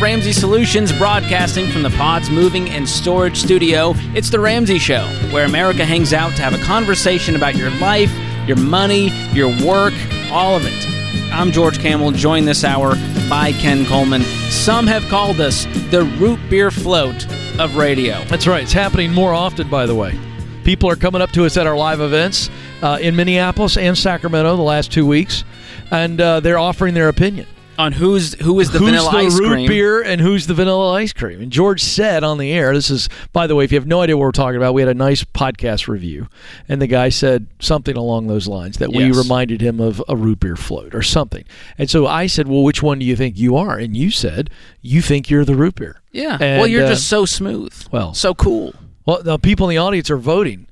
Ramsey Solutions, broadcasting from the Pods Moving and Storage Studio, it's The Ramsey Show, where America hangs out to have a conversation about your life, your money, your work, all of it. I'm George Kamel, joined this hour by Ken Coleman. Some have called us the root beer float of radio. That's right. It's happening more often, by the way. People are coming up to us at our live events uh, in Minneapolis and Sacramento the last two weeks, and uh, they're offering their opinion on who's who is the who's vanilla the ice root cream. beer and who's the vanilla ice cream. And George said on the air, this is by the way, if you have no idea what we're talking about, we had a nice podcast review, and the guy said something along those lines that we reminded him of a root beer float or something. And so I said, well, which one do you think you are? And you said you think you're the root beer. Yeah. And, well, you're uh, just so smooth. well- so cool. Well, the people in the audience are voting,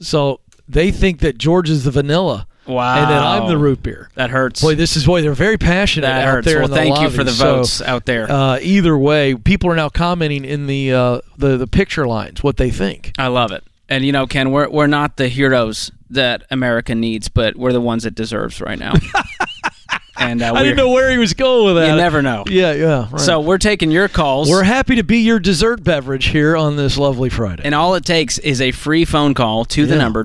so they think that George is the vanilla, Wow. and that I'm the root beer. That hurts. Boy, this is boy. They're very passionate that out hurts. there. Well, the thank you for the So, votes out there. Uh, either way, people are now commenting in the uh, the the picture lines what they think. I love it. And you know, Ken, we're we're not the heroes that America needs, but we're the ones it deserves right now. and uh, I didn't know where he was going with that. You never know. Yeah, yeah. Right. So we're taking your calls. we're happy to be your dessert beverage here on this lovely Friday. and all it takes is a free phone call to the Yeah. number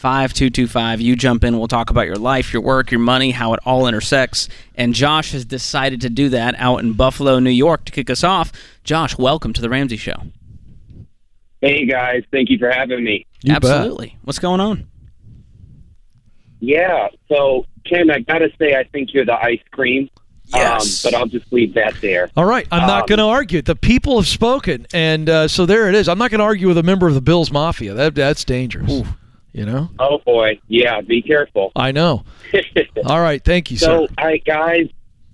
888-825-5225. You jump in, we'll talk about your life, your work, your money, how it all intersects. And Josh has decided to do that out in Buffalo, New York to kick us off. Josh, welcome to the Ramsey Show. Hey guys, thank you for having me. You bet. Absolutely. What's going on? Yeah, so Ken, I gotta say, I think you're the ice cream. Yes. Um, but I'll just leave that there. All right, I'm not Um, going to argue. The people have spoken, and uh, so there it is. I'm not going to argue with a member of the Bills Mafia. That that's dangerous. You know, Oh boy, yeah, be careful. I know. All right, thank you, sir. so, sir. I guys,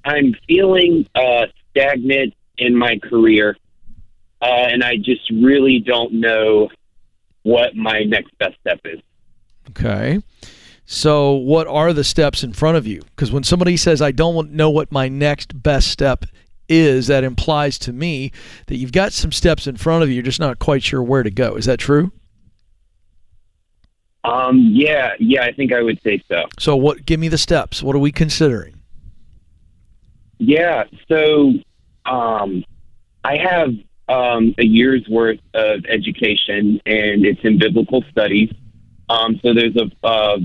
I'm feeling uh, stagnant in my career, uh, and I just really don't know what my next best step is. Okay. So, what are the steps in front of you? Because when somebody says, I don't know what my next best step is, that implies to me that you've got some steps in front of you. You're just not quite sure where to go. Is that true? Um, yeah, yeah, I think I would say so. So, what? Give me the steps. What are we considering? Yeah, so um, I have um, a year's worth of education, and it's in biblical studies. Um, so there's a uh,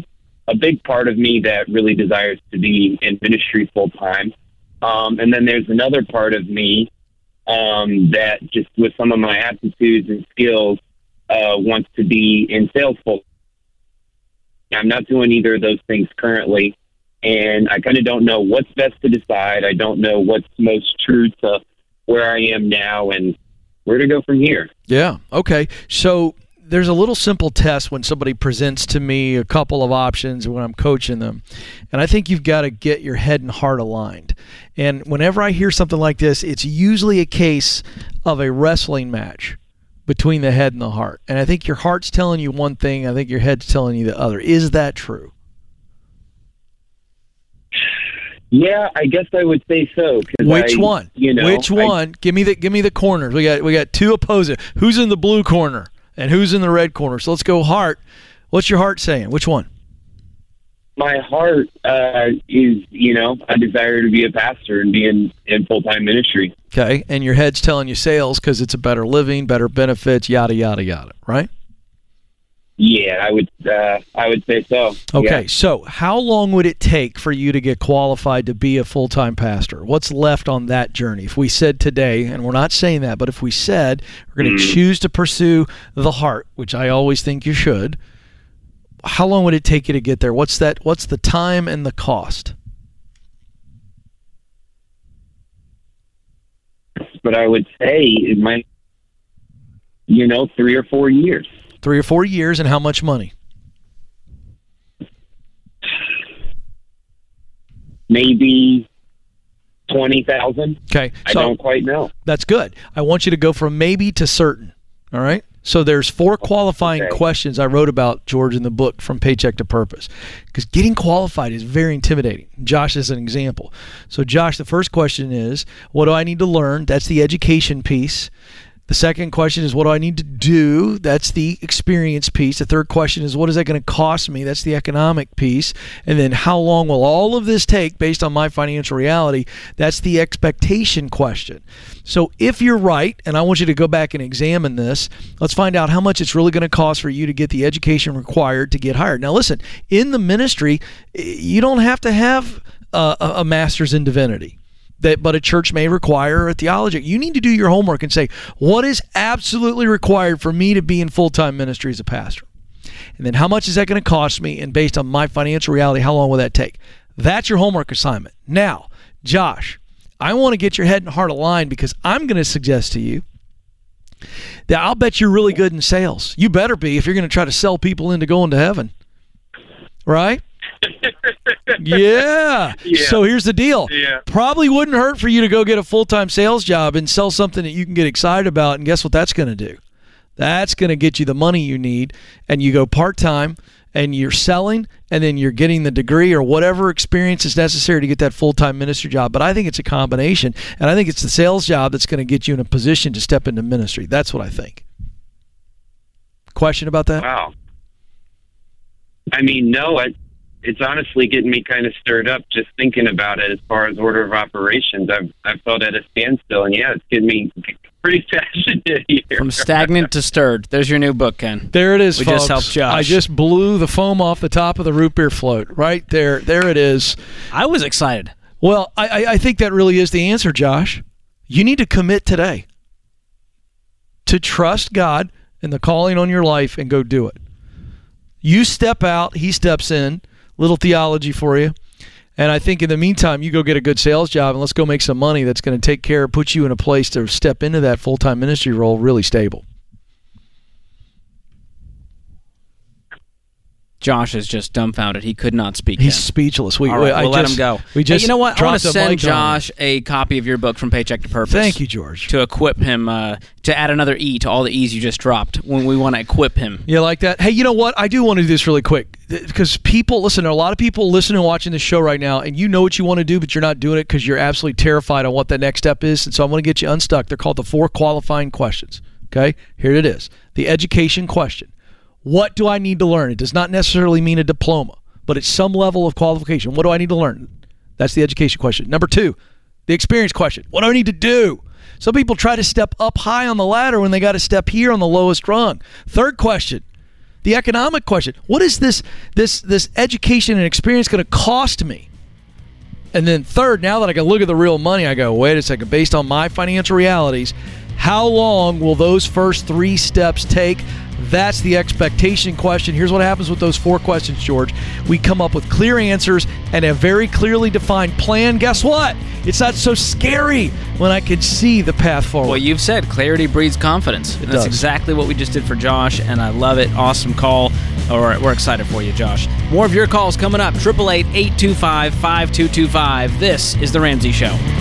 a big part of me that really desires to be in ministry full time, um, and then there's another part of me um, that just with some of my aptitudes and skills uh, wants to be in sales full. I'm not doing either of those things currently and I kind of don't know what's best to decide. I don't know what's most true to where I am now and where to go from here. Yeah. Okay. So there's a little simple test when somebody presents to me a couple of options when I'm coaching them. And I think you've got to get your head and heart aligned. And whenever I hear something like this, it's usually a case of a wrestling match between the head and the heart. And I think your heart's telling you one thing, I think your head's telling you the other. Is that true? Yeah, I guess I would say so. Which I, one? You know, Which I- one? give me the give me the corners. We got we got two opposing. Who's in the blue corner and who's in the red corner? So let's go heart. What's your heart saying? Which one? My heart uh, is, you know, I desire to be a pastor and be in, in full time ministry. Okay, and your head's telling you sales because it's a better living, better benefits, yada yada yada. Right? Yeah, I would. Uh, I would say so. Okay. Yeah. So how long would it take for you to get qualified to be a full time pastor? What's left on that journey? If we said today, and we're not saying that, but if we said we're going to Mm. choose to pursue the heart, which I always think you should, how long would it take you to get there? What's that? What's the time and the cost? But I would say it might, you know, three or four years. Three or four years, and how much money? Maybe twenty thousand. Okay. I don't quite know. That's good. I want you to go from maybe to certain. All right. So there's four qualifying Okay. questions I wrote about George in the book from Paycheck to Purpose, because getting qualified is very intimidating. Josh is an example. So Josh, the first question is, what do I need to learn? That's the education piece. The second question is, what do I need to do? That's the experience piece. The third question is, what is that going to cost me? That's the economic piece. And then, how long will all of this take based on my financial reality? That's the expectation question. So, if you're right, and I want you to go back and examine this, let's find out how much it's really going to cost for you to get the education required to get hired. Now, listen, in the ministry, you don't have to have a, a master's in divinity that but a church may require a theology. You need to do your homework and say, what is absolutely required for me to be in full-time ministry as a pastor? And then how much is that going to cost me? And based on my financial reality, how long will that take? That's your homework assignment. Now, Josh, I want to get your head and heart aligned because I'm going to suggest to you that I'll bet you're really good in sales. You better be if you're going to try to sell people into going to heaven. Right? yeah. yeah. So here's the deal. Yeah. Probably wouldn't hurt for you to go get a full time sales job and sell something that you can get excited about. And guess what that's going to do? That's going to get you the money you need. And you go part time and you're selling and then you're getting the degree or whatever experience is necessary to get that full time ministry job. But I think it's a combination. And I think it's the sales job that's going to get you in a position to step into ministry. That's what I think. Question about that? Wow. I mean, no, I, it's honestly getting me kind of stirred up just thinking about it as far as order of operations. I've I've felt at a standstill, and yeah, it's getting me pretty passionate here. From stagnant to stirred. There's your new book, Ken. There it is. We folks. just helped Josh. I just blew the foam off the top of the root beer float. Right there. There it is. I was excited. Well, I, I think that really is the answer, Josh. You need to commit today to trust God and the calling on your life and go do it. You step out, He steps in little theology for you. And I think in the meantime, you go get a good sales job and let's go make some money that's going to take care, put you in a place to step into that full time ministry role really stable. Josh is just dumbfounded. He could not speak. He's yet. speechless. We, All right, I we'll let just, him go. We just hey, you know what? I want to send mic on. Josh a copy of your book from Paycheck to Purpose. Thank you, George. To equip him, uh, to add another E to all the E's you just dropped when we want to equip him. You like that? Hey, you know what? I do want to do this really quick because people listen. There are a lot of people listening and watching this show right now, and you know what you want to do, but you're not doing it because you're absolutely terrified on what the next step is. And so I want to get you unstuck. They're called the four qualifying questions. Okay, here it is: the education question. What do I need to learn? It does not necessarily mean a diploma, but it's some level of qualification. What do I need to learn? That's the education question. Number two, the experience question. What do I need to do? Some people try to step up high on the ladder when they got to step here on the lowest rung. Third question, the economic question. What is this this this education and experience going to cost me? And then third, now that I can look at the real money, I go, wait a second, based on my financial realities, how long will those first three steps take? That's the expectation question. Here's what happens with those four questions, George. We come up with clear answers and a very clearly defined plan. Guess what? It's not so scary when I can see the path forward. Well, you've said clarity breeds confidence. It That's does. exactly what we just did for Josh, and I love it. Awesome call. All right, we're excited for you, Josh. More of your calls coming up. 888 825 5225. This is The Ramsey Show.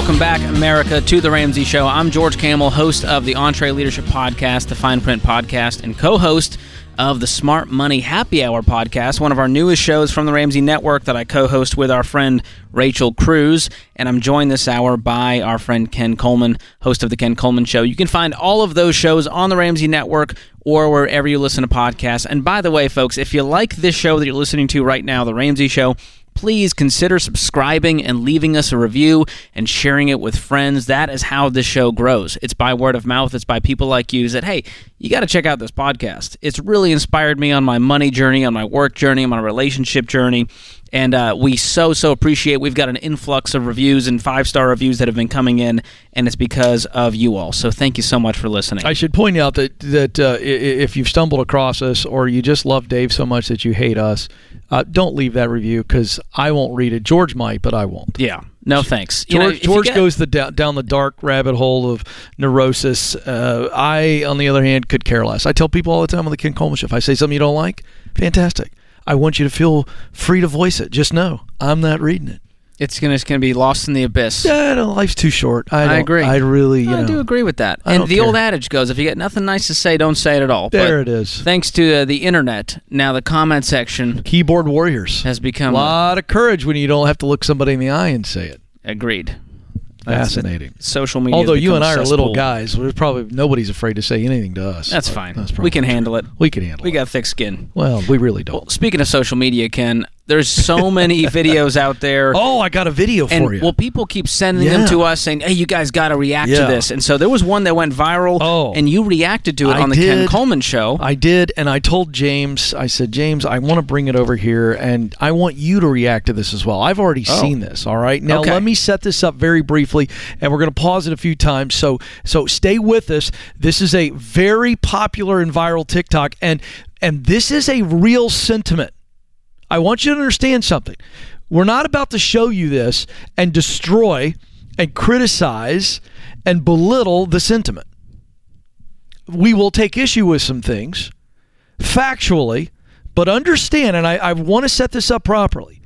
Welcome back, America, to The Ramsey Show. I'm George Kamel, host of the EntreLeadership Podcast, the Fine Print Podcast, and co host of the Smart Money Happy Hour Podcast, one of our newest shows from the Ramsey Network that I co host with our friend Rachel Cruz. And I'm joined this hour by our friend Ken Coleman, host of The Ken Coleman Show. You can find all of those shows on the Ramsey Network or wherever you listen to podcasts. And by the way, folks, if you like this show that you're listening to right now, The Ramsey Show, please consider subscribing and leaving us a review and sharing it with friends. That is how this show grows. It's by word of mouth, it's by people like you that, hey, you got to check out this podcast. It's really inspired me on my money journey, on my work journey, on my relationship journey and uh, we so so appreciate. We've got an influx of reviews and five star reviews that have been coming in, and it's because of you all. So thank you so much for listening. I should point out that that uh, if you've stumbled across us or you just love Dave so much that you hate us, uh, don't leave that review because I won't read it. George might, but I won't. Yeah. No thanks. You George, know, George get... goes the down, down, the dark rabbit hole of neurosis. Uh, I, on the other hand, could care less. I tell people all the time on the Ken Coleman show, if I say something you don't like, fantastic. I want you to feel free to voice it. Just know I'm not reading it. It's gonna it's gonna be lost in the abyss. Yeah, no, life's too short. I, I agree. I really, you I know, do agree with that. I and the care. old adage goes: if you got nothing nice to say, don't say it at all. There but it is. Thanks to uh, the internet, now the comment section keyboard warriors has become a lot of courage when you don't have to look somebody in the eye and say it. Agreed. Fascinating. Social media. Although you and I are little guys, there's probably nobody's afraid to say anything to us. That's fine. That's we can handle it. We can handle we it. We got thick skin. Well, we really don't. Well, speaking of social media, Ken, there's so many videos out there. Oh, I got a video and, for you. Well, people keep sending Yeah. them to us saying, "Hey, you guys got to react Yeah. to this." And so there was one that went viral, Oh. and you reacted to it I on the Ken. Coleman show. I did, and I told James, I said, James, I want to bring it over here, and I want you to react to this as well. I've already Oh. seen this. All right, now Okay. let me set this up very briefly, and we're going to pause it a few times. So, so stay with us. This is a very popular and viral TikTok, and and this is a real sentiment. I want you to understand something. We're not about to show you this and destroy and criticize and belittle the sentiment. We will take issue with some things factually, but understand, and I, I want to set this up properly.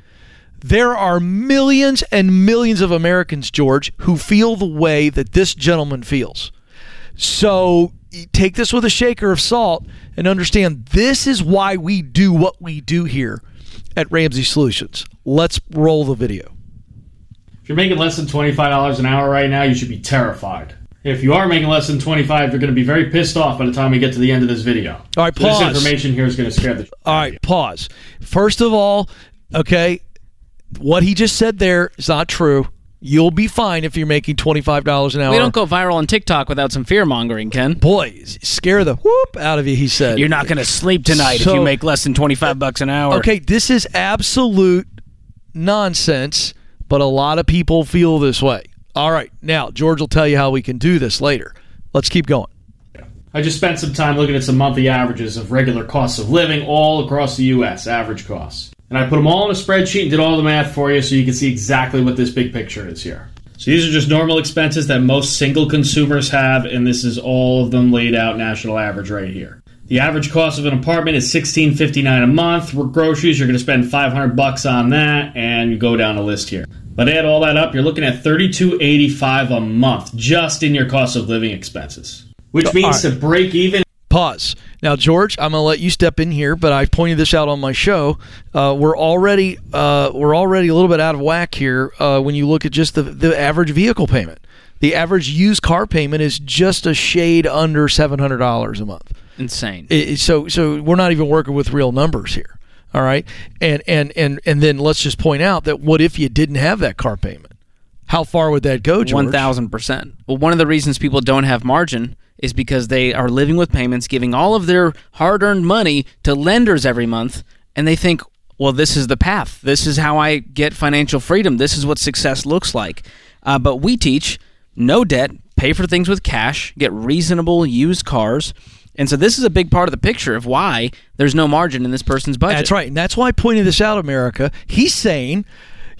There are millions and millions of Americans, George, who feel the way that this gentleman feels. So take this with a shaker of salt and understand this is why we do what we do here at Ramsey Solutions. Let's roll the video. If you're making less than $25 an hour right now, you should be terrified. If you are making less than 25, you're going to be very pissed off by the time we get to the end of this video. All right, So this information here is going to scare the All right, pause. First of all, okay, what he just said there is not true. You'll be fine if you're making $25 an hour. we don't go viral on TikTok without some fear mongering, Ken. Boy, scare the whoop out of you, he said. You're not going to sleep tonight if you make less than 25 bucks an hour. Okay, this is absolute nonsense, but a lot of people feel this way. All right, now George will tell you how we can do this later. Let's keep going. I just spent some time looking at some monthly averages of regular costs of living all across the U.S., average costs. And I put them all in a spreadsheet and did all the math for you so you can see exactly what this big picture is here. So these are just normal expenses that most single consumers have, and this is all of them laid out national average right here. The average cost of an apartment is sixteen fifty nine a month. With groceries, you're going to spend five hundred bucks on that, and you go down a list here. But add all that up, you're looking at thirty two eighty five a month just in your cost of living expenses, which means to break even Pause. Now, George, I'm going to let you step in here, but I pointed this out on my show. Uh, we're already uh, we're already a little bit out of whack here uh, when you look at just the the average vehicle payment. The average used car payment is just a shade under seven hundred dollars a month. Insane. It- so so we're not even working with real numbers here. All right, and and and and then let's just point out that what if you didn't have that car payment? How far would that go, George? One thousand percent. Well, one of the reasons people don't have margin is because they are living with payments, giving all of their hard-earned money to lenders every month, and they think, "Well, this is the path. This is how I get financial freedom. This is what success looks like." Uh, but we teach no debt, pay for things with cash, get reasonable used cars. And so this is a big part of the picture of why there's no margin in this person's budget. That's right. And that's why I pointed this out, America. He's saying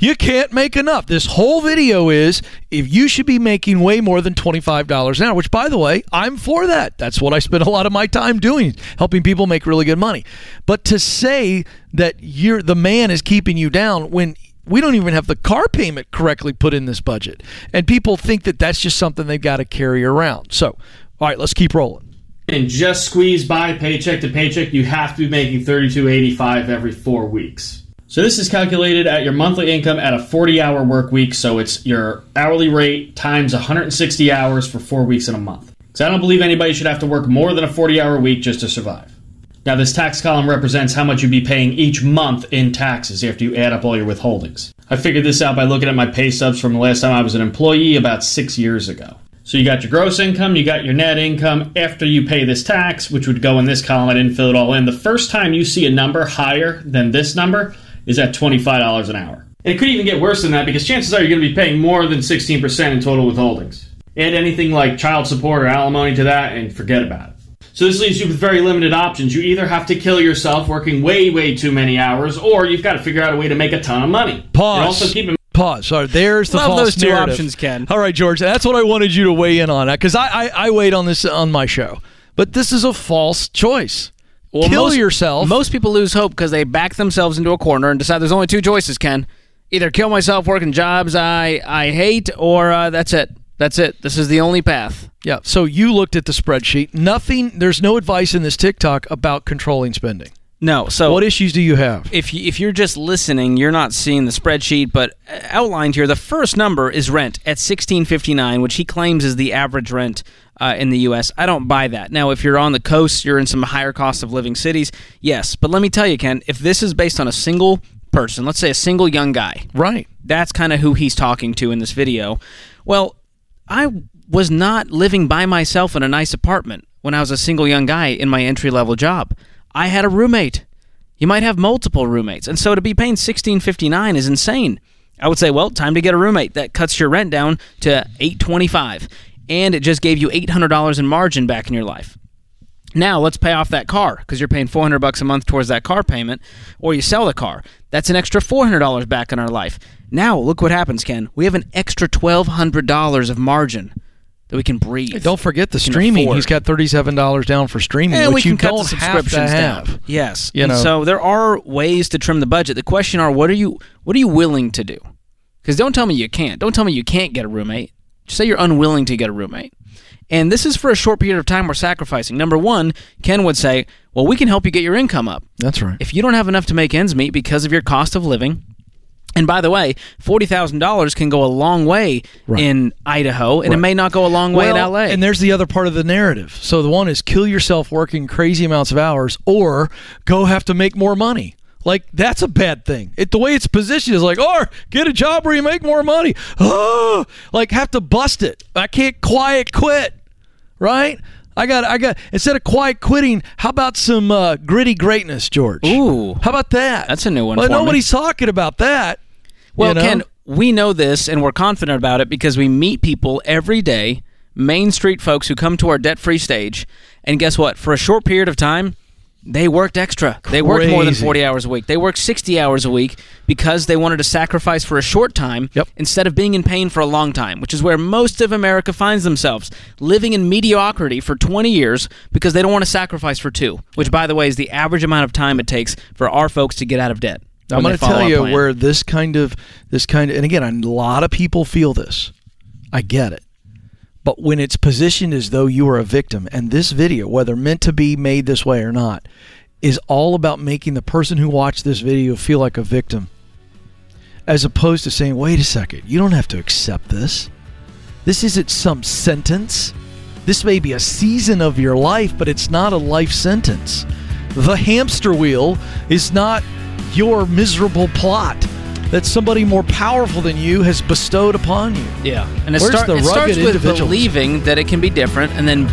you can't make enough. This whole video is if you should be making way more than $25 an hour, which, by the way, I'm for that. That's what I spend a lot of my time doing, helping people make really good money. But to say that you're the man is keeping you down when we don't even have the car payment correctly put in this budget. And people think that that's just something they've got to carry around. So, all right, let's keep rolling. and just squeeze by paycheck to paycheck, you have to be making thirty-two eighty-five every four weeks. So this is calculated at your monthly income at a forty-hour work week. So it's your hourly rate times one hundred and sixty hours for four weeks in a month. Because I don't believe anybody should have to work more than a forty-hour week just to survive. Now, this tax column represents how much you'd be paying each month in taxes after you add up all your withholdings. I figured this out by looking at my pay stubs from the last time I was an employee about six years ago. So you got your gross income, you got your net income after you pay this tax, which would go in this column. I didn't fill it all in. The first time you see a number higher than this number is at $25 an hour. And it could even get worse than that because chances are you're going to be paying more than 16% in total withholdings. Add anything like child support or alimony to that and forget about it. So this leaves you with very limited options. You either have to kill yourself working way, way too many hours, or you've got to figure out a way to make a ton of money. Pause. And also keep in Pause. Sorry, there's the Love false those two narrative. options, Ken. All right, George. That's what I wanted you to weigh in on because I, I I weighed on this on my show, but this is a false choice. Well, Kill most, yourself. Most people lose hope because they back themselves into a corner and decide there's only two choices, Ken. Either kill myself working jobs I, I hate, or uh, that's it. That's it. This is the only path. Yeah. So you looked at the spreadsheet. Nothing. There's no advice in this TikTok about controlling spending. No. So What issues do you have? if you, if you're just listening, you're not seeing the spreadsheet, but outlined here, the first number is rent at 1659, which he claims is the average rent uh, in the U.S. I don't buy that. Now, if you're on the coast, you're in some higher cost of living cities, yes. But let me tell you, Ken, if this is based on a single person, let's say a single young guy, Right. that's kind of who he's talking to in this video. Well, I was not living by myself in a nice apartment when I was a single young guy in my entry level job. I had a roommate. You might have multiple roommates, and so to be paying sixteen fifty nine is insane. I would say, well, time to get a roommate. That cuts your rent down to eight twenty five, and it just gave you eight hundred dollars in margin back in your life. Now let's pay off that car because you're paying 400 bucks a month towards that car payment, or you sell the car. That's an extra $400 back in our life. Now look what happens, Ken. We have an extra $1,200 of margin that we can breathe. Don't forget the streaming. afford. He's got thirty-seven dollars down for streaming, and we which can you cut don't the have to subscriptions have. down. Yes, You And know. so there are ways to trim the budget. The question are, what are you what are you willing to do? Because don't tell me you can't. Don't tell me you can't get a roommate. Just say you're unwilling to get a roommate. And this is for a short period of time we're sacrificing. Number one, Ken would say, well, we can help you get your income up. That's right. If you don't have enough to make ends meet because of your cost of living, and by the way, forty thousand dollars can go a long way Right. in Idaho, and it may not go a long way well, in LA. And there's the other part of the narrative. So the one is kill yourself working crazy amounts of hours, or go have to make more money. Like that's a bad thing. It the way it's positioned is like, or get a job where you make more money. Oh, like have to bust it. I can't quiet quit. Right? I got I got instead of quiet quitting, how about some uh, gritty greatness, George? Ooh. How about that? That's a new one Well, for me. nobody's talking about that. Well, you know? Ken, we know this and we're confident about it because we meet people every day, Main Street folks who come to our debt free stage. And guess what? For a short period of time, they worked extra. They worked more than 40 hours a week. They worked 60 hours a week because they wanted to sacrifice for a short time Yep. instead of being in pain for a long time, which is where most of America finds themselves living in mediocrity for 20 years because they don't want to sacrifice for two, which, by the way, is the average amount of time it takes for our folks to get out of debt. I'm going to tell you where this kind of this kind of and again, a lot of people feel this. I get it. But when it's positioned as though you are a victim and this video, whether meant to be made this way or not, is all about making the person who watched this video feel like a victim as opposed to saying, "Wait a second, you don't have to accept this. This isn't some sentence. This may be a season of your life, but it's not a life sentence. The hamster wheel is not your miserable plot that somebody more powerful than you has bestowed upon you. Yeah, and it, start, the it starts with believing that it can be different, and then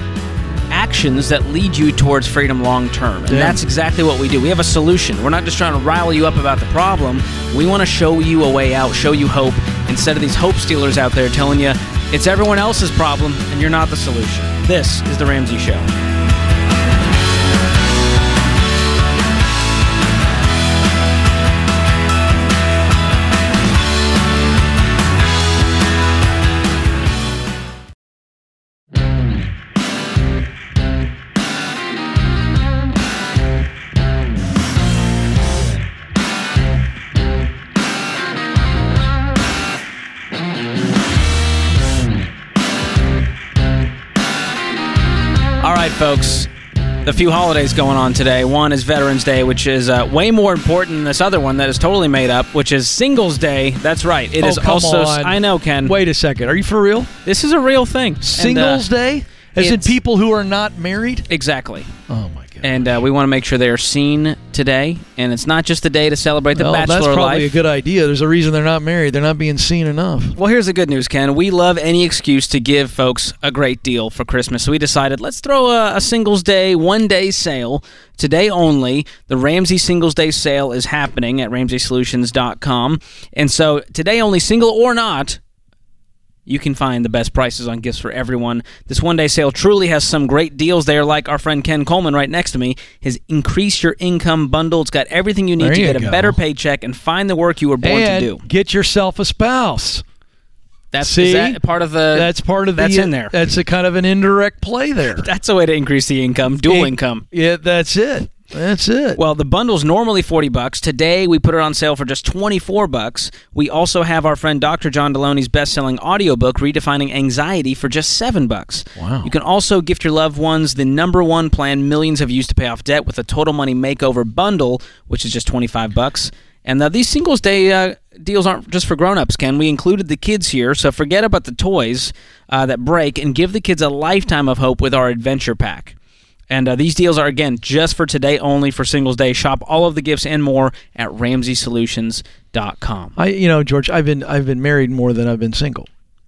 actions that lead you towards freedom long term. And Yeah. that's exactly what we do. We have a solution. We're not just trying to rile you up about the problem. We want to show you a way out, show you hope, instead of these hope stealers out there telling you it's everyone else's problem and you're not the solution. This is the Ramsey Show. Folks. A few holidays going on today. One is Veterans Day, which is uh, way more important than this other one that is totally made up, which is Singles Day. That's right. It Oh, is also. on. I know, Ken. Wait a second. Are you for real? This is a real thing. And, uh, Singles Day? As in people who are not married? Exactly. Oh my god. And uh, we want to make sure they are seen today. And it's not just a day to celebrate the Well, bachelor that's probably life. a good idea. There's a reason they're not married. They're not being seen enough. Well, here's the good news, Ken. We love any excuse to give folks a great deal for Christmas. So we decided let's throw a, a Singles Day one day sale today only. The Ramsey Singles Day sale is happening at RamseySolutions.com. And so today only, single or not, you can find the best prices on gifts for everyone. This one day sale truly has some great deals there, like our friend Ken Coleman right next to me. His Increase Your Income bundle. It's got everything you need There to you get a better paycheck and find the work you were born and to do. get yourself a spouse. That's See? that part of the. that's part of the. that's in there. That's a kind of an indirect play there. That's a way to increase the income, dual In- income. Yeah, that's it. That's it. Well, the bundle's normally 40 bucks. Today we put it on sale for just 24 bucks. We also have our friend Dr. John Deloney's best-selling audiobook Redefining Anxiety for just 7 bucks. Wow. You can also gift your loved ones the number 1 plan millions have used to pay off debt with a Total Money Makeover bundle, which is just 25 bucks. And now these Singles Day uh, deals aren't just for grown-ups, Ken. We included the kids here, so forget about the toys uh, that break and give the kids a lifetime of hope with our adventure pack. And uh, these deals are again just for today only for Singles Day. Shop all of the gifts and more at RamseySolutions.com. I, you know, George, I've been I've been married more than I've been single.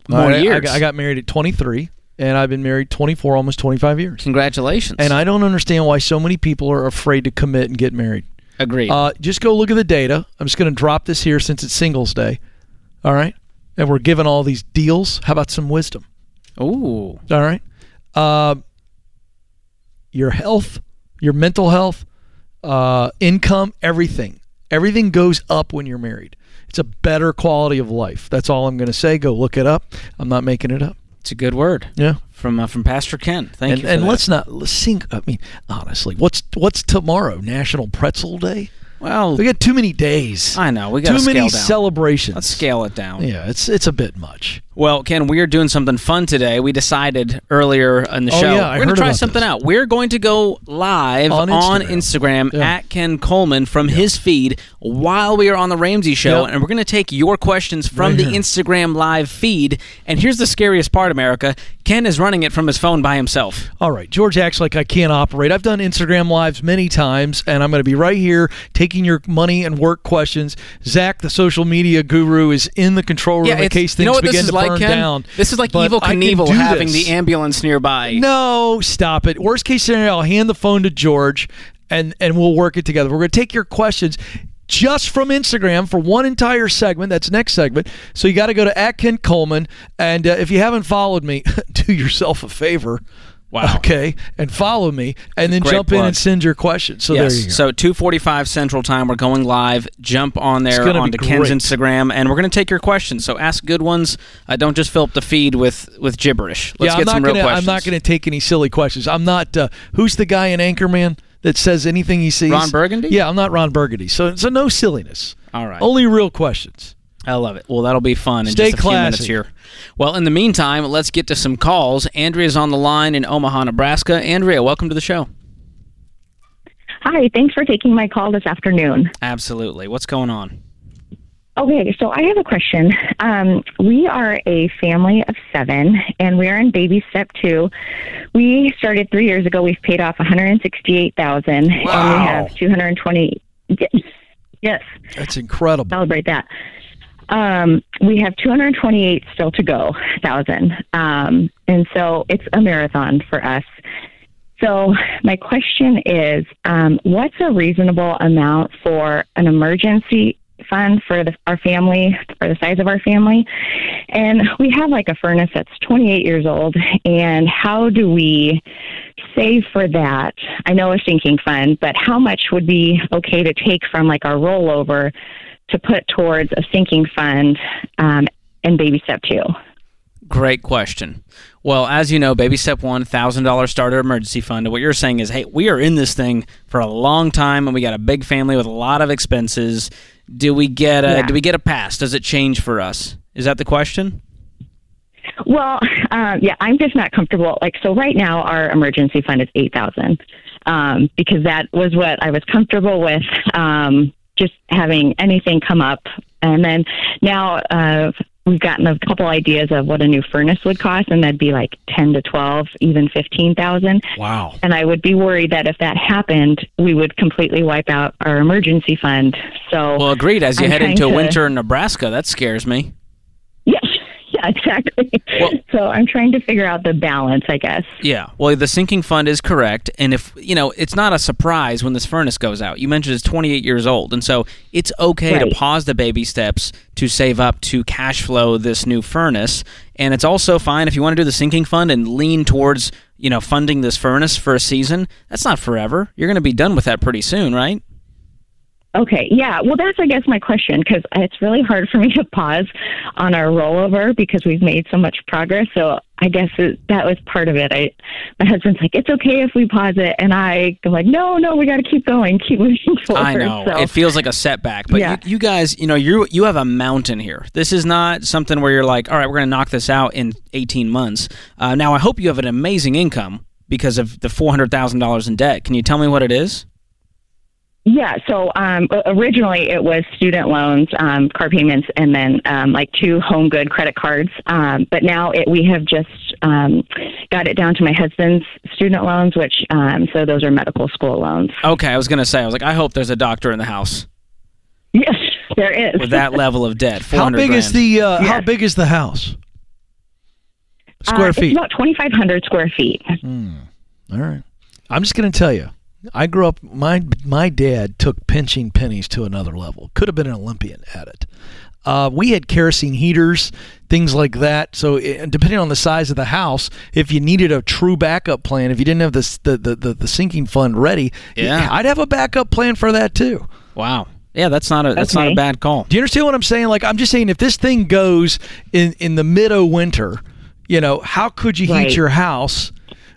More I, I years. got- I got married at 23, and I've been married 24, almost 25 years. Congratulations. And I don't understand why so many people are afraid to commit and get married. agree. Uh, just go look at the data. I'm just going to drop this here since it's Singles Day. All right, and we're giving all these deals. How about some wisdom? Ooh, All right. Uh, your health, your mental health, uh, income, everything. Everything goes up when you're married. It's a better quality of life. That's all I'm going to say. Go look it up. I'm not making it up. it's a good word Yeah. from uh, from Pastor Ken. Thank and you. And that. let's not let's sink. I mean, honestly, what's what's tomorrow? National Pretzel Day. well, We got too many days. I know we got too many down. celebrations. Let's scale it down. Yeah, it's it's a bit much. Well, Ken, we are doing something fun today. We decided earlier in the Oh, show yeah, we're going to try something this. out. We're going to go live On on Instagram. Instagram, Yeah. at Ken Coleman from his feed while we are on the Ramsey Show, and we're going to take your questions from Right the here. Instagram live feed. And here's the scariest part, America: Ken is running it from his phone by himself. All right, George acts like I can't operate. I've done Instagram lives many times, and I'm going to be right here taking your money and work questions. Zach, the social media guru, is in the control room in case you things know what begin to like, Ken? down. This is like Evel Knievel having this. the ambulance nearby. No, stop it. Worst case scenario, I'll hand the phone to George, and and we'll work it together. We're going to take your questions. Just from Instagram for one entire segment. That's next segment. So you got to go to at Ken Coleman, and uh, if you haven't followed me, do yourself a favor. Wow. Okay, and follow me, and then Great jump in and send your questions. So yes. there you go. So 2:45 Central Time, we're going live. Jump on there gonna onto Ken's. Instagram, and we're going to take your questions. So ask good ones. Uh, don't just fill up the feed with with gibberish. Let's yeah, get I'm some not real gonna. questions. I'm not gonna take any silly questions. I'm not. Uh, who's the guy in Anchorman that says anything he sees? Ron Burgundy? Yeah, I'm not Ron Burgundy. So so no silliness. All right. Only real questions. I love it. Well, that'll be fun in Stay just a few minutes classy. here. Well, in the meantime, let's get to some calls. Andrea's on the line in Omaha, Nebraska. Andrea, welcome to the show. Hi, thanks for taking my call this afternoon. Absolutely. What's going on? Okay, so I have a question. Um, we are a family of seven, and we are in baby step two. We started three years ago. We've paid off one hundred sixty-eight thousand, and we have two hundred twenty. Yes, That's incredible. celebrate that. Um, we have 228 still to go, thousand. Um, and so it's a marathon for us. So my question is, um, what's a reasonable amount for an emergency fund for the, our family, for the size of our family? And we have like a furnace that's 28 years old, and how do we save for that? I know a sinking fund, but how much would be okay to take from like our rollover to put towards a sinking fund um, in baby step two? Great question. Well, as you know, Baby Step One, thousand dollar starter emergency fund. And what you're saying is, hey, we are in this thing for a long time, and we got a big family with a lot of expenses. Do we get a Yeah. Do we get a pass? Does it change for us? Is that the question? Well, um, yeah, I'm just not comfortable. Like, so right now our emergency fund is eight thousand um, because that was what I was comfortable with. Um, just having anything come up, and then now uh, we've gotten a couple ideas of what a new furnace would cost, and that'd be like ten to twelve, even fifteen thousand. Wow. And I would be worried that if that happened, we would completely wipe out our emergency fund. So, Well, agreed. As you I'm head into to- winter in Nebraska, that scares me. yes, yeah, exactly. Well- so I'm trying to figure out the balance, I guess. Yeah. Well, the sinking fund is correct, and if you know, it's not a surprise when this furnace goes out. You mentioned it's 28 years old, and so it's okay to pause the baby steps to save up to cash flow this new furnace, and it's also fine if you want to do the sinking fund and lean towards you know funding this furnace for a season. That's not forever. You're going to be done with that pretty soon, right? Okay, yeah. Well, that's I guess my question because it's really hard for me to pause on our rollover because we've made so much progress. So I guess it, that was part of it. I, my husband's like, "It's okay if we pause it," and I go like, "No, no, we got to keep going, keep moving forward." I know So, it feels like a setback, but Yeah. you, you guys, you know, you you have a mountain here. This is not something where you're like, all right, we're going to knock this out in 18 months. Uh, now, I hope you have an amazing income because of the four hundred thousand dollars in debt. Can you tell me what it is? Yeah. So um, originally it was student loans, um, car payments, and then um, like two home good credit cards. Um, but now it, we have just um, got it down to my husband's student loans, which um, so those are medical school loans. Okay, I was going to say, I was like, I hope there's a doctor in the house Yes, there is. with that level of debt. How 400 big is the uh, How big is the house? Square Uh, feet. It's about 2,500 square feet. All right. I'm just going to tell you. I grew up. My my dad took pinching pennies to another level. Could have been an Olympian at it. Uh, we had kerosene heaters, things like that. So, it, depending on the size of the house, if you needed a true backup plan, if you didn't have this, the, the, the, the sinking fund ready, Yeah. I'd have a backup plan for that too. Wow. Yeah, that's not a that's not a bad call. Do you understand what I'm saying? Like, I'm just saying, if this thing goes in in the mid of winter, you know, how could you Right. heat your house?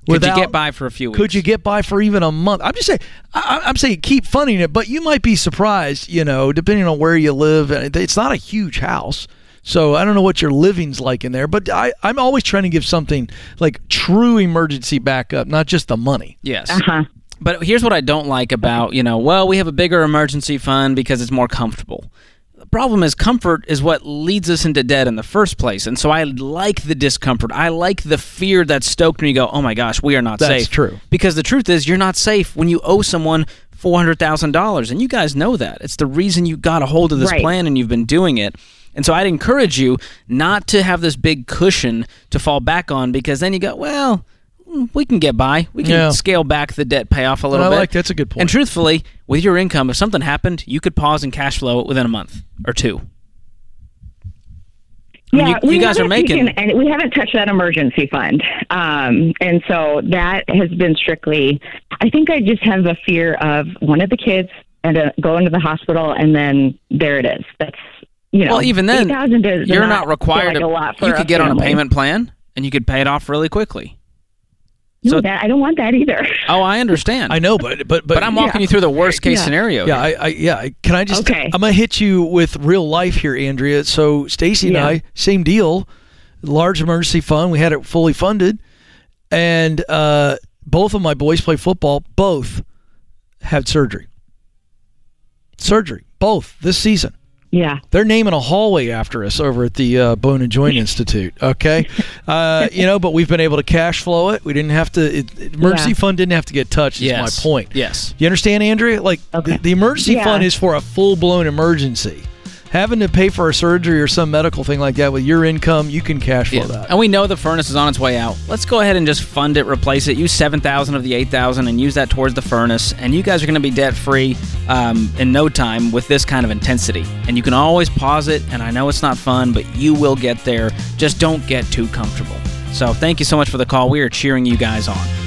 Could you get by for a few weeks? Could you get by for even a month? I'm just saying. I, I'm saying keep funding it, but you might be surprised. You know, depending on where you live, and it's not a huge house. So I don't know what your living's like in there, but I, I'm always trying to give something like true emergency backup, not just the money. Yes. Uh huh. But here's what I don't like about, you know, well, we have a bigger emergency fund because it's more comfortable. The problem is comfort is what leads us into debt in the first place. And so I like the discomfort. I like the fear that's stoked when you go, oh my gosh, we are not That's safe. That's true. Because the truth is, you're not safe when you owe someone $400,000. And you guys know that. It's the reason you got a hold of this Right. plan and you've been doing it. And so I'd encourage you not to have this big cushion to fall back on because then you go, well, we can get by. We can Yeah. scale back the debt payoff a little I bit. like that's a good point. And truthfully, with your income, if something happened, you could pause and cash flow it within a month or two. I mean, Yeah, you- you we guys are making- taken- and we haven't touched that emergency fund, um, and so that has been strictly. I think I just have a fear of one of the kids and uh, going to the hospital, and then there it is. That's you know, well, even then, 8,000 does you're not not required like to. a lot for you could get on a payment plan and you could pay it off really quickly. No, so- that, I don't want that either. Oh, I understand. I know, but but but, but I'm walking yeah. you through the worst case Yeah. scenario. Yeah. I, I yeah. Can I just? Okay. I'm gonna hit you with real life here, Andrea. So Stacy and Yeah. I, same deal. Large emergency fund. We had it fully funded, and uh, both of my boys play football. Both had surgery. Surgery, both this season. Yeah, They're naming a hallway after us over at the uh, Bone and Joint Institute. Okay, uh, you know, but we've been able to cash flow it. We didn't have to. It, it- emergency Yeah. fund didn't have to get touched. Is yes. my point. Yes. You understand, Andrea? Like Okay. the, the emergency Yeah. fund is for a full blown emergency. Having to pay for a surgery or some medical thing like that with your income, you can cash flow Yeah. that. And we know the furnace is on its way out. Let's go ahead and just fund it, replace it. Use seven thousand of the eight thousand, and use that towards the furnace. And you guys are going to be debt free um, in no time with this kind of intensity. And you can always pause it. And I know it's not fun, but you will get there. Just don't get too comfortable. So thank you so much for the call. We are cheering you guys on.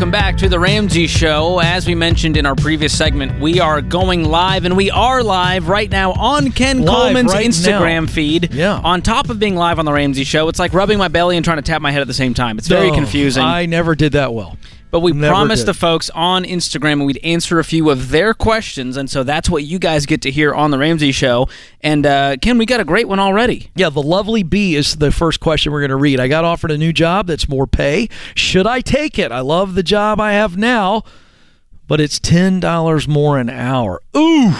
Welcome back to the Ramsey Show. As we mentioned in our previous segment, we are going live, and we are live right now on Ken Live Coleman's right Instagram now. feed. Yeah. On top of being live on the Ramsey Show, it's like rubbing my belly and trying to tap my head at the same time. It's very Oh, confusing. I never did that well. But we Never promised did. the folks on Instagram and we'd answer a few of their questions, and so that's what you guys get to hear on the Ramsey Show. And uh, Ken, we got a great one already. Yeah, the lovely bee is the first question we're going to read. I got offered a new job that's more pay. Should I take it? I love the job I have now, but it's $10 more an hour. Ooh.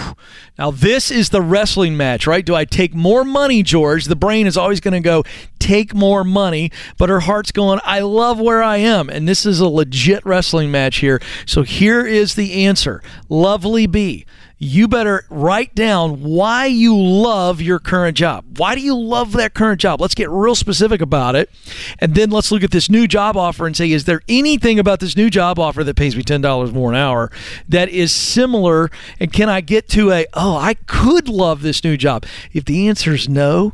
Now, this is the wrestling match, right? Do I take more money, George? The brain is always going to go, take more money, but her heart's going, I love where I am. And this is a legit wrestling match here. So here is the answer Lovely bee you better write down why you love your current job. Why do you love that current job? Let's get real specific about it. And then let's look at this new job offer and say, is there anything about this new job offer that pays me $10 more an hour that is similar? And can I get to a, oh, I could love this new job? If the answer is no,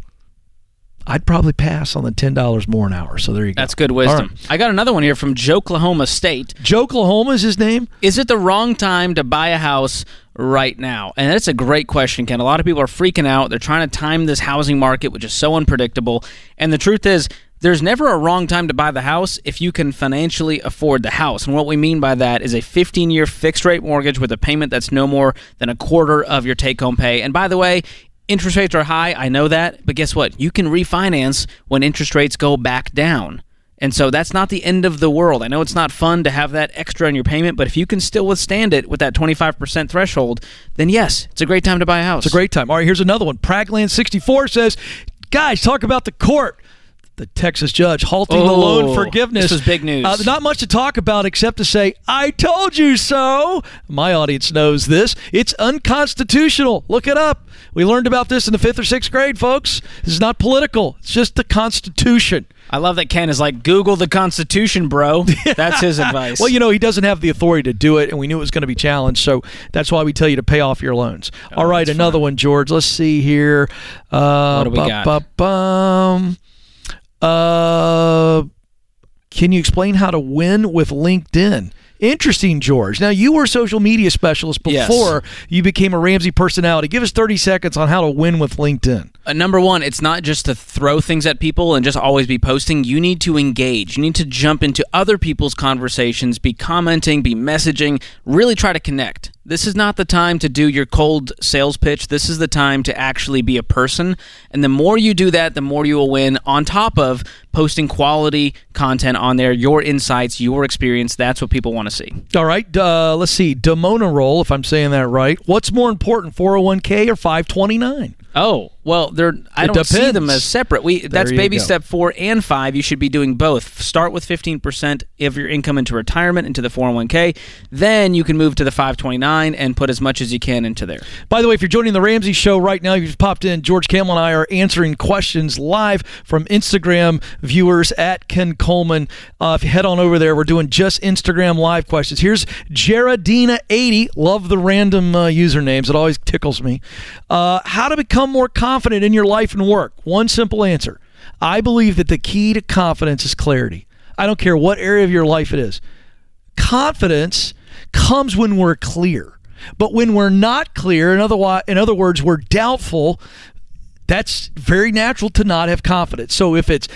I'd probably pass on the $10 more an hour. So there you go. That's good wisdom. right. I got another one here from Oklahoma State. Joe Oklahoma is his name. Is it the wrong time to buy a house right now? And that's a great question, Ken. A lot of people are freaking out. They're trying to time this housing market, which is so unpredictable. And the truth is, there's never a wrong time to buy the house if you can financially afford the house. And what we mean by that is a 15 year fixed rate mortgage with a payment that's no more than a quarter of your take home pay. And by the way, interest rates are high. I know that. But guess what? You can refinance when interest rates go back down. And so that's not the end of the world. I know it's not fun to have that extra on your payment, but if you can still withstand it with that 25% threshold, then yes, it's a great time to buy a house. It's a great time. All right, here's another one. Pragland64 says, guys, talk about the court. The Texas judge halting the Oh, loan forgiveness. this is big news. Uh, not much to talk about except to say, I told you so. My audience knows this. It's unconstitutional. Look it up. We learned about this in the fifth or sixth grade, folks. This is not political, it's just the Constitution. I love that Ken is like, Google the Constitution, bro. That's his advice. Well, you know, he doesn't have the authority to do it, and we knew it was going to be challenged, so that's why we tell you to pay off your loans. All right, Oh, another one, George. Let's see here. Uh, What do we bu- got? bu- bum. Uh, can you explain how to win with LinkedIn? Interesting, George. Now, you were a social media specialist Yes. before you became a Ramsey personality. Give us 30 seconds on how to win with LinkedIn. Uh, number one, it's not just to throw things at people and just always be posting. You need to engage. You need to jump into other people's conversations, be commenting, be messaging, really try to connect. This is not the time to do your cold sales pitch. This is the time to actually be a person. And the more you do that, the more you will win, on top of posting quality content on there, your insights, your experience. That's what people want to see. All right, uh, let's see. Demona roll, if I'm saying that right. What's more important, 401k or 529? Oh well, they're I It don't see them depends. as separate. We that's baby go. step four and five. You should be doing both. Start with fifteen percent of your income into retirement into the four hundred one k. Then you can move to the five twenty nine and put as much as you can into there. By the way, if you're joining the Ramsey Show right now, you've popped in. George Kamel and I are answering questions live from Instagram viewers at Ken Coleman. Uh, if you head on over there, we're doing just Instagram live questions. Here's Jaradina80. Love the random uh, usernames. It always tickles me. Uh, how to become more confident in your life and work? One simple answer. I believe that the key to confidence is clarity. I don't care what area of your life it is confidence comes when we're clear. But when we're not clear, in other, in other words, we're doubtful, that's very natural to not have confidence. So if it's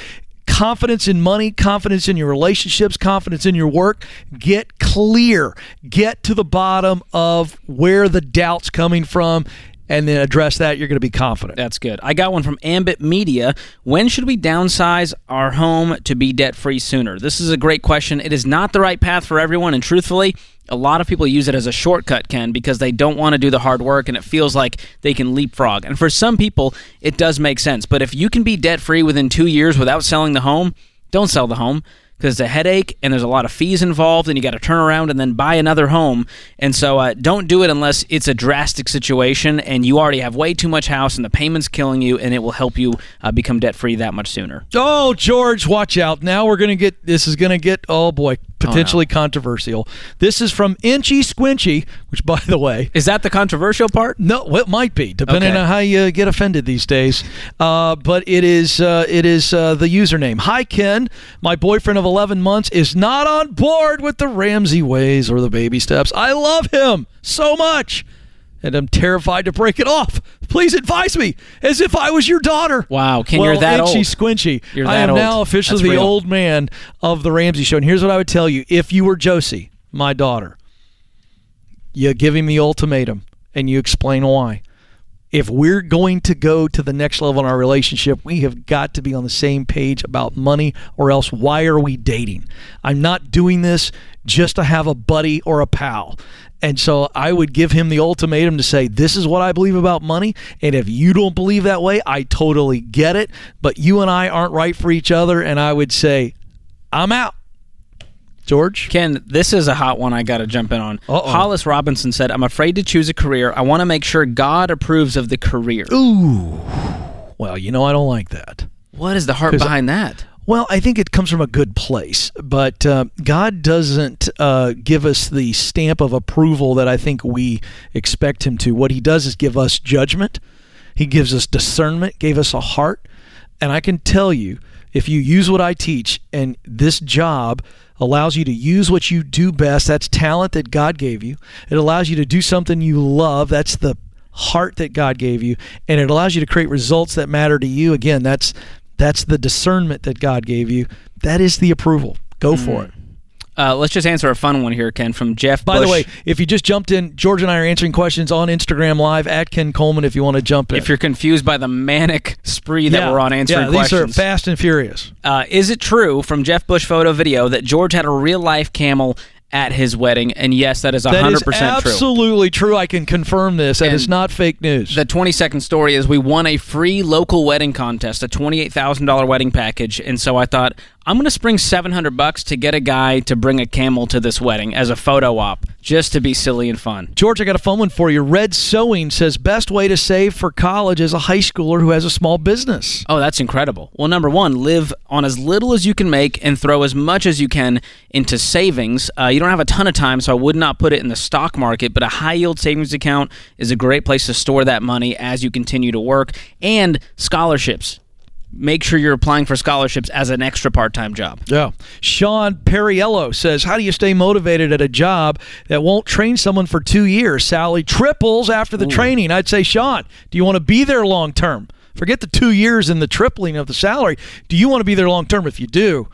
confidence in money, confidence in your relationships, confidence in your work, get clear. Get to the bottom of where the doubt's coming from and then address that. You're going to be confident. That's good. I got one from Ambit Media. When should we downsize our home to be debt free sooner? This is a great question. It is not the right path for everyone, and truthfully, a lot of people use it as a shortcut, Ken, because they don't want to do the hard work and it feels like they can leapfrog. And for some people, it does make sense. But if you can be debt free within two years without selling the home, don't sell the home because it's a headache and there's a lot of fees involved and you got to turn around and then buy another home. And so uh, don't do it unless it's a drastic situation and you already have way too much house and the payment's killing you and it will help you uh, become debt free that much sooner. Oh, George, watch out. Now we're to get, this is to get, oh boy, potentially controversial. This is from Inchy Squinchy, which, by the way, Is that the controversial part? no, well, it might be depending Okay. on how you get offended these days. Uh, but it is uh, it is uh, the username. Hi Ken, my boyfriend of 11 months is not on board with the Ramsey ways or the baby steps. I love him so much, and I'm terrified to break it off. Please advise me, as if I was your daughter. Wow, Ken, well, you're that itchy old. squinchy. You're I am old. now officially That's the real. old man of the Ramsey show. And here's what I would tell you: if you were Josie, my daughter, you give him the ultimatum and you explain why. If we're going to go to the next level in our relationship, we have got to be on the same page about money, or else why are we dating? I'm not doing this just to have a buddy or a pal. And so I would give him the ultimatum to say, This is what I believe about money. And if you don't believe that way, I totally get it. But you and I aren't right for each other. And I would say, I'm out. George? Ken, this is a hot one I got to jump in on. Uh-oh. Hollis Robinson said, I'm afraid to choose a career. I want to make sure God approves of the career. Ooh. Well, you know, I don't like that. What is the heart behind that? Well, I think it comes from a good place, but uh, God doesn't uh, give us the stamp of approval that I think we expect Him to. What He does is give us judgment, He gives us discernment, gave us a heart. And I can tell you, if you use what I teach, and this job allows you to use what you do best, that's talent that God gave you, it allows you to do something you love, that's the heart that God gave you, and it allows you to create results that matter to you. Again, that's that's the discernment that God gave you. That is the approval. Go for mm. it. Uh, let's just answer a fun one here, Ken, from Jeff By the way, if you just jumped in, George and I are answering questions on Instagram Live at Ken Coleman. If you want to jump in, if you're confused by the manic spree that yeah, we're on answering yeah, these questions, are fast and furious. uh, is it true from Jeff Bush photo video that George had a real life camel at his wedding? And yes, that is That 100% is true. absolutely true. I can confirm this. That And is not fake news. The 20 second story is we won a free local wedding contest, a $28,000 wedding package. And so I thought, I'm going to spring 700 bucks to get a guy to bring a camel to this wedding as a photo op, just to be silly and fun. George, I got a fun one for you. Red Sewing says best way to save for college is a high schooler who has a small business. Oh, that's incredible. Well, number one, live on as little as you can make and throw as much as you can into savings. Uh, you don't have a ton of time, so I would not put it in the stock market, but a high yield savings account is a great place to store that money as you continue to work. And scholarships. Make sure you're applying for scholarships as an extra part time job. Yeah. Sean Perriello says, How do you stay motivated at a job that won't train someone for two years? Salary triples after the training. I'd say, Sean, do you want to be there long term? Forget the two years and the tripling of the salary. Do you want to be there long term? If you do,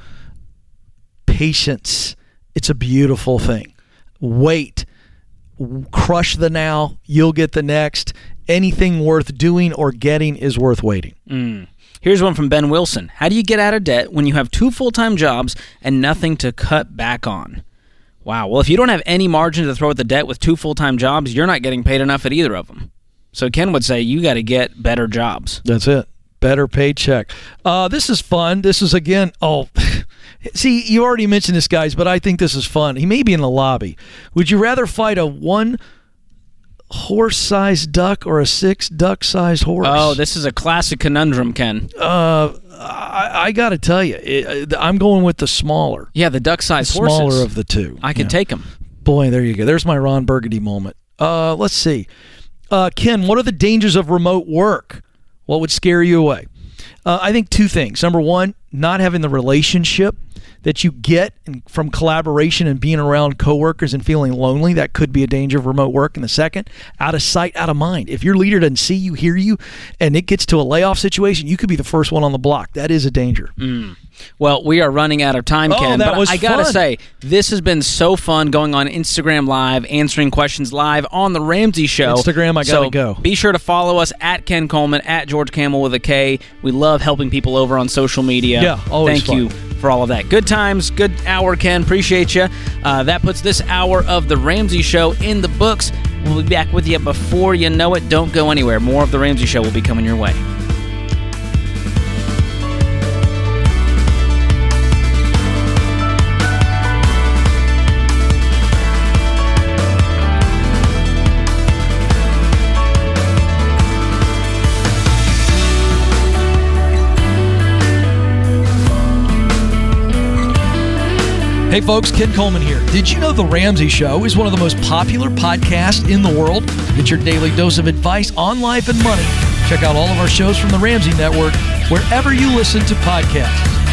patience. It's a beautiful thing. Wait. Crush the now. You'll get the next. Anything worth doing or getting is worth waiting. Mm. Here's one from Ben Wilson. How do you get out of debt when you have two full time jobs and nothing to cut back on? Wow. Well, if you don't have any margin to throw at the debt with two full time jobs, you're not getting paid enough at either of them. So Ken would say you got to get better jobs. That's it. Better paycheck. Uh, this is fun. This is again. Oh, see, you already mentioned this, guys, but I think this is fun. He may be in the lobby. Would you rather fight a one horse-sized duck or a six duck-sized horse? Oh, this is a classic conundrum, Ken. Uh, I, I got to tell you, it, I'm going with the smaller, Yeah, the duck the sized smaller horses. of the two. I can Yeah. take them. Boy, there you go. There's my Ron Burgundy moment. Uh, let's see. Uh, Ken, what are the dangers of remote work? What would scare you away? Uh, I think two things. Number one, not having the relationship that you get from collaboration and being around coworkers and feeling lonely. That could be a danger of remote work. And the second, out of sight, out of mind. If your leader doesn't see you, hear you, and it gets to a layoff situation, you could be the first one on the block. That is a danger. Hmm. Well, we are running out of time, Oh, Ken. that but I gotta fun. say, this has been so fun going on Instagram Live, answering questions live on the Ramsey Show. Instagram, I gotta so go. Be sure to follow us at Ken Coleman at George Kamel with a K. We love helping people over on social media. Yeah, always Thank fun. you for all of that. Good times, good hour, Ken. Appreciate you. Uh, that puts this hour of the Ramsey Show in the books. We'll be back with you before you know it. Don't go anywhere. More of the Ramsey Show will be coming your way. Hey folks, Ken Coleman here. Did you know The Ramsey Show is one of the most popular podcasts in the world? Get your daily dose of advice on life and money. Check out all of our shows from The Ramsey Network wherever you listen to podcasts.